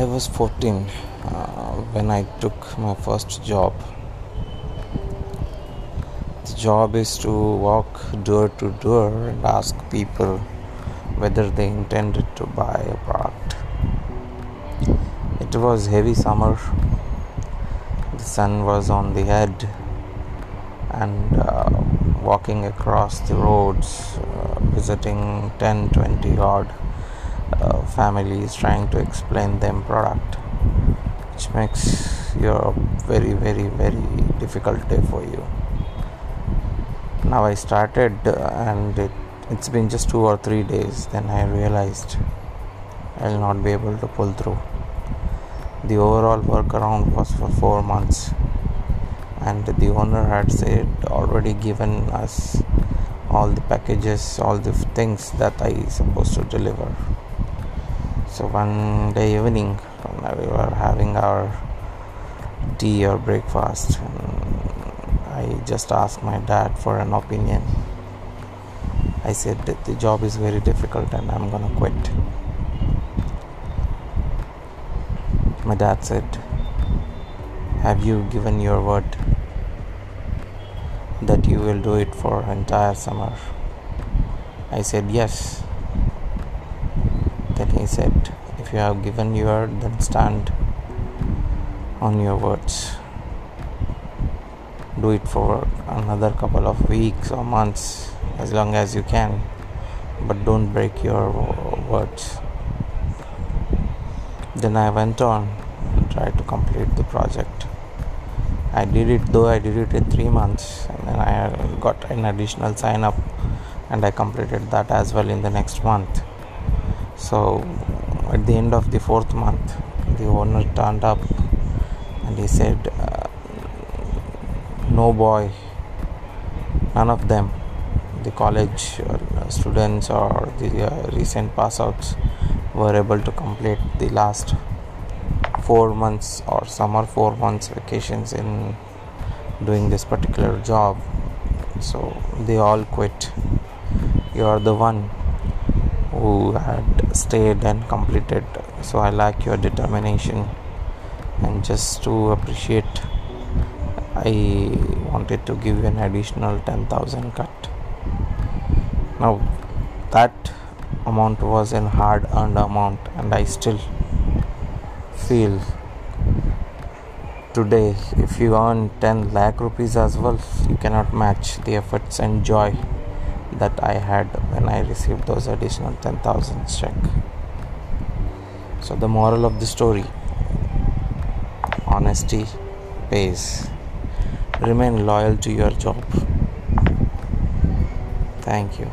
I was 14 uh, when I took my first job. The job is to walk door to door and ask people whether they intended to buy a product. It was heavy summer. The sun was on the head and uh, walking across the roads, uh, visiting 10 20 odd uh, is trying to explain them product which makes your very very very difficult day for you. Now i started uh, and it, it's been just two or three days then i realized i'll not be able to pull through. The overall workaround was for four months and the owner had said already given us all the packages all the things that i supposed to deliver so one day evening, we were having our tea or breakfast, I just asked my dad for an opinion. I said that the job is very difficult and I'm gonna quit. My dad said, Have you given your word that you will do it for entire summer? I said yes. Then he said, If you have given your then stand on your words. Do it for another couple of weeks or months, as long as you can, but don't break your words. Then I went on and tried to complete the project. I did it though I did it in three months, and then I got an additional sign up, and I completed that as well in the next month so at the end of the fourth month, the owner turned up and he said, uh, No boy, none of them, the college students or the uh, recent passouts were able to complete the last four months or summer four months vacations in doing this particular job. So they all quit. You are the one who had stayed and completed. So I like your determination. And just to appreciate, I wanted to give you an additional 10,000 cut. Now, that amount was an hard earned amount, and I still feel today if you earn 10 lakh rupees as well, you cannot match the efforts and joy that I had when I received those additional 10,000 check. So the moral of the story honesty pays. Remain loyal to your job. Thank you.